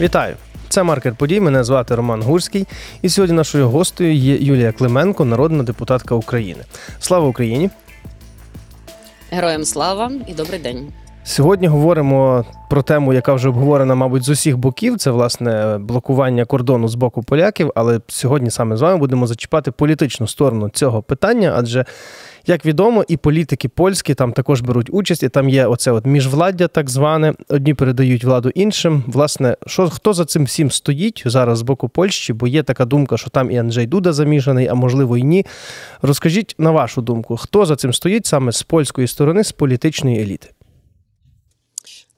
Вітаю! Це маркер подій. Мене звати Роман Гурський. І сьогодні нашою гостею є Юлія Клименко, народна депутатка України. Слава Україні! Героям слава і добрий день. Сьогодні говоримо про тему, яка вже обговорена, мабуть, з усіх боків. Це власне блокування кордону з боку поляків. Але сьогодні саме з вами будемо зачіпати політичну сторону цього питання, адже як відомо, і політики польські там також беруть участь, і там є оце от міжвладдя, так зване. Одні передають владу іншим. Власне, що хто за цим всім стоїть зараз з боку Польщі? Бо є така думка, що там і Анджей Дуда замішаний, а можливо і ні. Розкажіть на вашу думку, хто за цим стоїть саме з польської сторони, з політичної еліти?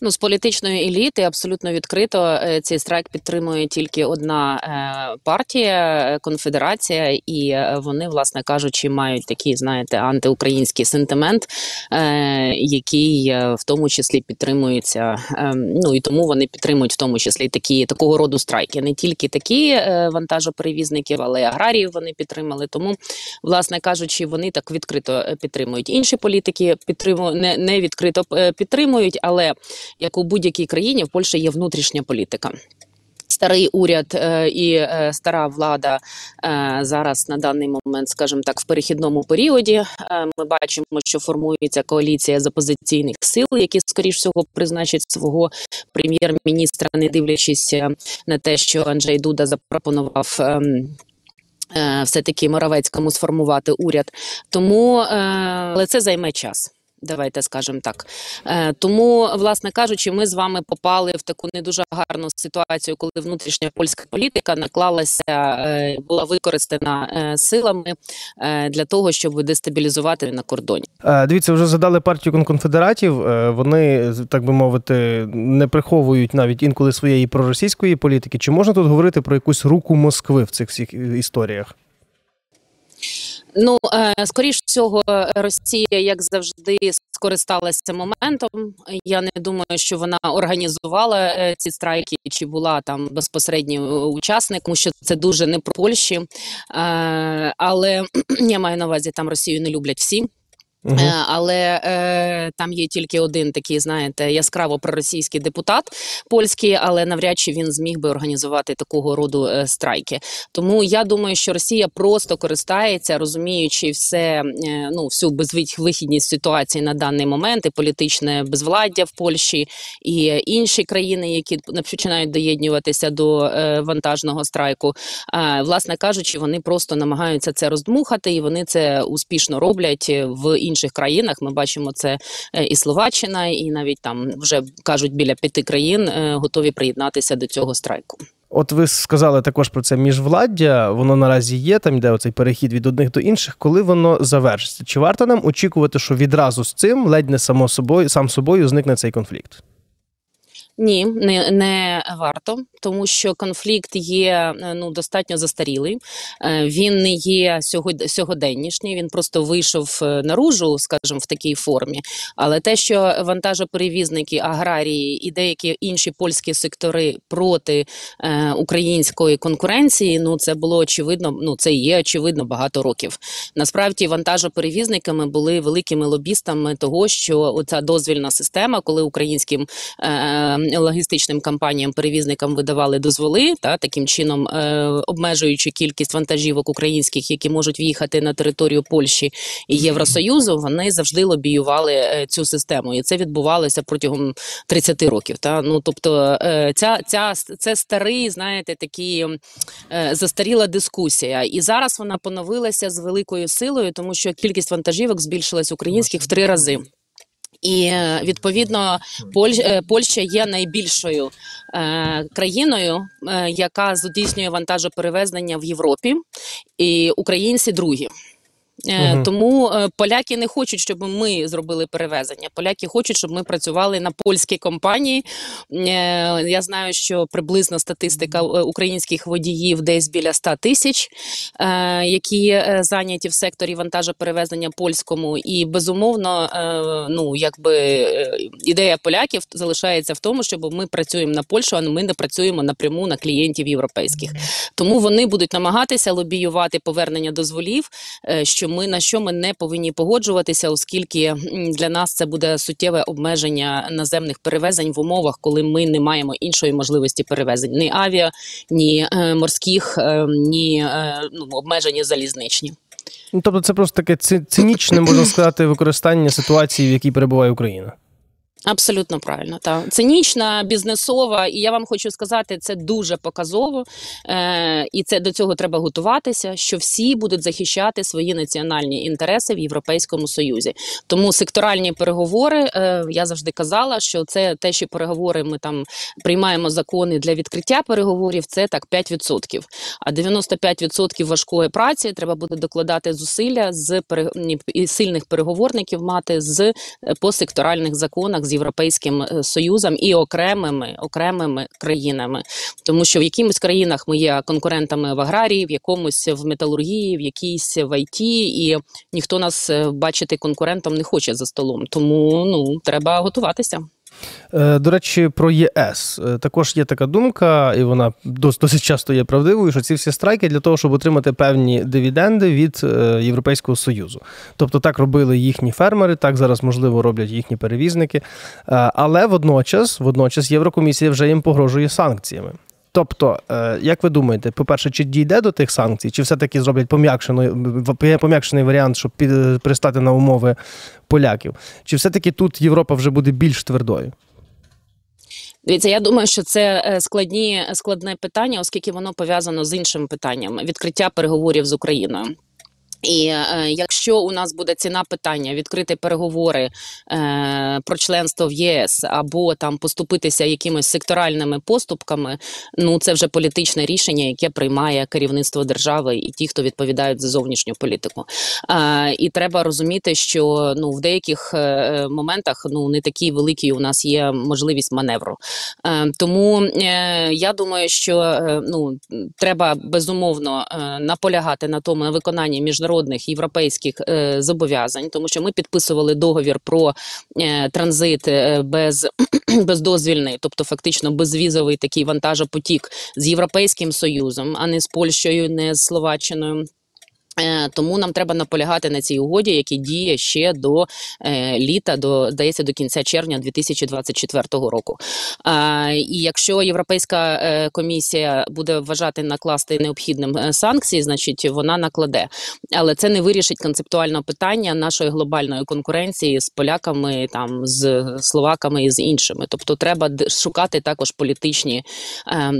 Ну, з політичної еліти абсолютно відкрито е, цей страйк підтримує тільки одна е, партія е, конфедерація, і вони, власне кажучи, мають такий, знаєте, антиукраїнський сентимент, який в тому числі підтримується. Ну і тому вони підтримують в тому числі такі такого роду страйки. Не тільки такі вантажоперевізників, але й аграріїв вони підтримали. Тому, власне кажучи, вони так відкрито підтримують. Інші політики підтримують не, не відкрито підтримують, але як у будь-якій країні в Польщі є внутрішня політика. Старий уряд е, і е, стара влада е, зараз на даний момент, скажімо так, в перехідному періоді. Ми бачимо, що формується коаліція з опозиційних сил, які скоріш всього призначать свого прем'єр-міністра, не дивлячись на те, що Анджей Дуда запропонував. Е, все таки Моравецькому сформувати уряд, тому але це займе час. Давайте скажемо так. Е, Тому, власне кажучи, ми з вами попали в таку не дуже гарну ситуацію, коли внутрішня польська політика наклалася, е, була використана е, силами для того, щоб дестабілізувати на кордоні. Дивіться, вже задали партію конфедератів. Е, Вони так би мовити не приховують навіть інколи своєї проросійської політики. Чи можна тут говорити про якусь руку Москви в цих всіх історіях? Ну е, скоріш всього, Росія, як завжди, скористалася моментом. Я не думаю, що вона організувала е, ці страйки, чи була там безпосереднім е, учасником, що це дуже не про Польщі, але я маю на увазі, там Росію не люблять всі. -huh. Але е, там є тільки один такий, знаєте, яскраво проросійський депутат польський, але навряд чи він зміг би організувати такого роду е, страйки. Тому я думаю, що Росія просто користається, розуміючи все, е, ну всю безвихідність ситуації на даний момент, і політичне безвладдя в Польщі і інші країни, які починають доєднюватися до е, вантажного страйку. Е, власне кажучи, вони просто намагаються це роздмухати, і вони це успішно роблять в інших інших країнах. Ми бачимо це е, і Словаччина, і навіть там вже кажуть біля п'яти країн е, готові приєднатися до цього страйку. От ви сказали також про це міжвладдя. Воно наразі є там, де оцей перехід від одних до інших. Коли воно завершиться? Чи варто нам очікувати, що відразу з цим ледь не само собою сам собою зникне цей конфлікт? Ні, не не варто, тому що конфлікт є е, ну достатньо застарілий. Е, він не є сьогоденнішній, Він просто вийшов е, наружу, скажімо, в такій формі. Але те, що вантажоперевізники, аграрії і деякі інші польські сектори проти е, української конкуренції, ну це було очевидно. Ну це є очевидно багато років. Насправді, вантажоперевізниками були великими лобістами того, що оця дозвільна система, коли українським. Е, логістичним компаніям, перевізникам видавали дозволи, та таким чином е, обмежуючи кількість вантажівок українських, які можуть в'їхати на територію Польщі і Євросоюзу, вони завжди лобіювали е, цю систему, і це відбувалося протягом 30 років. Та ну тобто, е, ця ця це старий, знаєте, такі е, застаріла дискусія, і зараз вона поновилася з великою силою, тому що кількість вантажівок збільшилась українських в три рази. І е, відповідно е, Польща є найбільшою е, країною, яка здійснює вантажоперевезення в Європі, і українці другі. Угу. Тому е, поляки не хочуть, щоб ми зробили перевезення. Поляки хочуть, щоб ми працювали на польській компанії. Е, я знаю, що приблизно статистика українських водіїв десь біля 100 тисяч, які зайняті в секторі вантажоперевезення польському. І безумовно, ну якби ідея поляків залишається в тому, щоб ми працюємо на Польщу, а ми не працюємо напряму на клієнтів європейських. Тому вони будуть намагатися лобіювати повернення дозволів. що що ми на що ми не повинні погоджуватися, оскільки для нас це буде суттєве обмеження наземних перевезень в умовах, коли ми не маємо іншої можливості перевезень ні авіа, ні е, морських, е, ні е, ну, обмеження залізничні. Ну, тобто, це просто таке ци- цинічне, можна сказати, використання ситуації, в якій перебуває Україна. Абсолютно правильно, так. цинічна, бізнесова, і я вам хочу сказати, це дуже показово, е, і це до цього треба готуватися, що всі будуть захищати свої національні інтереси в Європейському Союзі. Тому секторальні переговори, е, я завжди казала, що це те, що переговори ми там приймаємо закони для відкриття переговорів, це так 5%. А 95% важкої праці треба буде докладати зусилля з пере... сильних переговорників мати з е, по секторальних законах з Європейським е, Союзом і окремими окремими країнами, тому що в якимось країнах ми є конкурентами в аграрії, в якомусь в металургії, в якійсь в ІТ, і ніхто нас е, бачити конкурентом не хоче за столом. Тому ну треба готуватися. Е, До речі, про ЄС Е, також є така думка, і вона досить часто є правдивою, що ці всі страйки для того, щоб отримати певні дивіденди від е, Європейського Союзу. Тобто так робили їхні фермери, так зараз можливо роблять їхні перевізники. Але водночас, водночас Єврокомісія вже їм погрожує санкціями. Тобто, як ви думаєте, по-перше, чи дійде до тих санкцій, чи все-таки зроблять пом'якшений, пом'якшений варіант, щоб пристати на умови поляків? Чи все-таки тут Європа вже буде більш твердою? Дивіться, я думаю, що це е, складні складне питання, оскільки воно пов'язано з іншим питанням відкриття переговорів з Україною. І е, якщо у нас буде ціна питання відкрити переговори е, про членство в ЄС або там поступитися якимись секторальними поступками, ну це вже політичне рішення, яке приймає керівництво держави і ті, хто відповідають за зовнішню політику. Е, і треба розуміти, що ну в деяких е, моментах ну не такі великі у нас є можливість маневру. Е, тому е, я думаю, що е, ну треба безумовно е, наполягати на тому на виконанні міжнародних європейських е, зобов'язань, тому що ми підписували договір про е, транзит е, без бездозвільний, тобто фактично безвізовий такий вантажопотік з європейським союзом, а не з Польщею, не з Словаччиною. Е, Тому нам треба наполягати на цій угоді, яка діє ще до е, літа, до здається, до кінця червня 2024 року. І якщо Європейська е, комісія буде вважати накласти необхідним санкції, значить вона накладе. Але це не вирішить концептуального питання нашої глобальної конкуренції з поляками, там з словаками і з іншими. Тобто, треба шукати також політичні ем,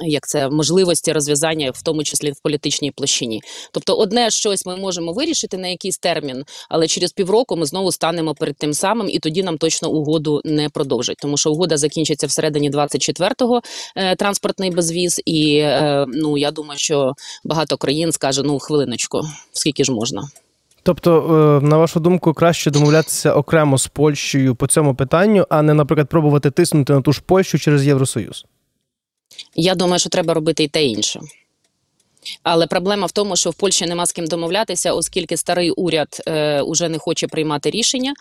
як це можливості розв'язання, в тому числі в політичній площині. Тобто, одне щось ми можемо вирішити на якийсь термін, але через півроку ми знову станемо перед тим самим, і тоді нам точно угоду не продовжать, тому що угода закінчиться всередині 24-го е, транспортний безвіз. І е, ну я думаю, що багато країн скаже: ну хвилиночку, скільки ж можна. Тобто, е, на вашу думку, краще домовлятися окремо з Польщею по цьому питанню, а не, наприклад, пробувати тиснути на ту ж Польщу через Євросоюз. Я думаю, що треба робити і те інше. Але проблема в тому, що в Польщі нема з ким домовлятися, оскільки старий уряд е, уже не хоче приймати рішення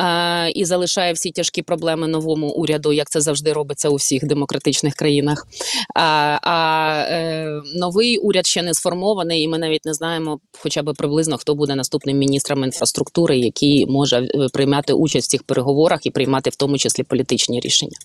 е, і залишає всі тяжкі проблеми новому уряду, як це завжди робиться у всіх демократичних країнах. А, а е, новий уряд ще не сформований, і ми навіть не знаємо, хоча б приблизно хто буде наступним міністром інфраструктури, який може е, приймати участь в цих переговорах і приймати в тому числі політичні рішення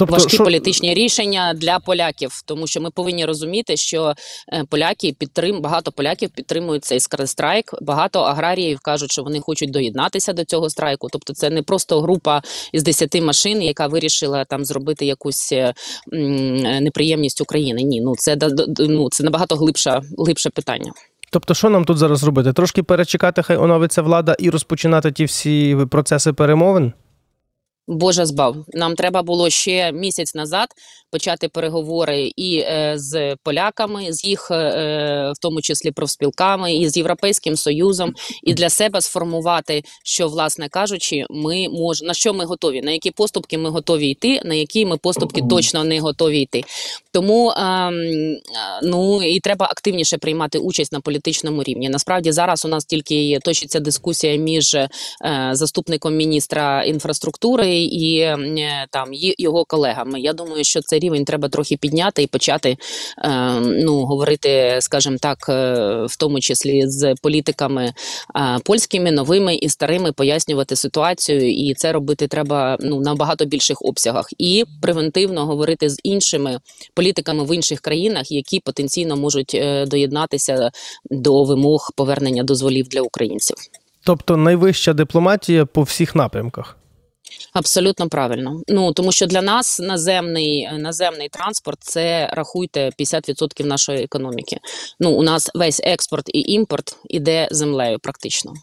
Тобто, важкі що, політичні рішення для поляків, тому що ми повинні розуміти, що е, поляки підтрим багато поляків підтримують цей страйк. Багато аграріїв кажуть, що вони хочуть доєднатися до цього страйку. Тобто, це не просто група із 10 машин, яка вирішила там зробити якусь е, неприємність України. Ні, ну це ну це набагато глибше, глибше питання. тобто, що нам тут зараз робити? Трошки перечекати, хай оновиться влада і розпочинати ті всі процеси перемовин? Боже збав. Нам треба було ще місяць назад почати переговори і е, з поляками, з їх, е, в тому числі профспілками, і з Європейським Союзом, і для себе сформувати, що, власне кажучи, ми мож... на що ми готові, на які поступки ми готові йти, на які ми поступки точно не готові йти. Тому ем, е, ну і треба активніше приймати участь на політичному рівні. Насправді зараз у нас тільки точиться дискусія між е, заступником міністра інфраструктури і е, там його колегами. Я думаю, що цей рівень треба трохи підняти і почати е, ну говорити, скажімо так, е, в тому числі з політиками е, польськими, новими і старими, пояснювати ситуацію, і це робити треба ну на багато більших обсягах, і превентивно говорити з іншими політиками в інших країнах, які потенційно можуть доєднатися до вимог повернення дозволів для українців. Тобто найвища дипломатія по всіх напрямках. Абсолютно правильно. Ну тому що для нас наземний наземний транспорт це рахуйте 50% нашої економіки. Ну у нас весь експорт і імпорт іде землею, практично.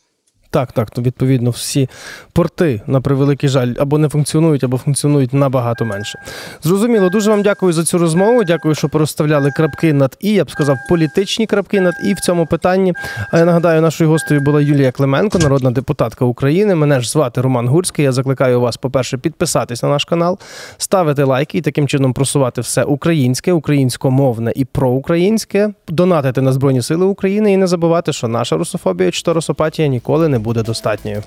Так, так, то відповідно всі порти, на превеликий жаль, або не функціонують, або функціонують набагато менше. Зрозуміло, дуже вам дякую за цю розмову. Дякую, що порозставляли крапки над і. Я б сказав, політичні крапки над і в цьому питанні. А я нагадаю, нашою гостею була Юлія Клименко, народна депутатка України. Мене ж звати Роман Гурський. Я закликаю вас, по-перше, підписатись на наш канал, ставити лайки і таким чином просувати все українське, українськомовне і проукраїнське, донатити на Збройні Сили України і не забувати, що наша русофобія чи то русопатія ніколи не буде достатньою.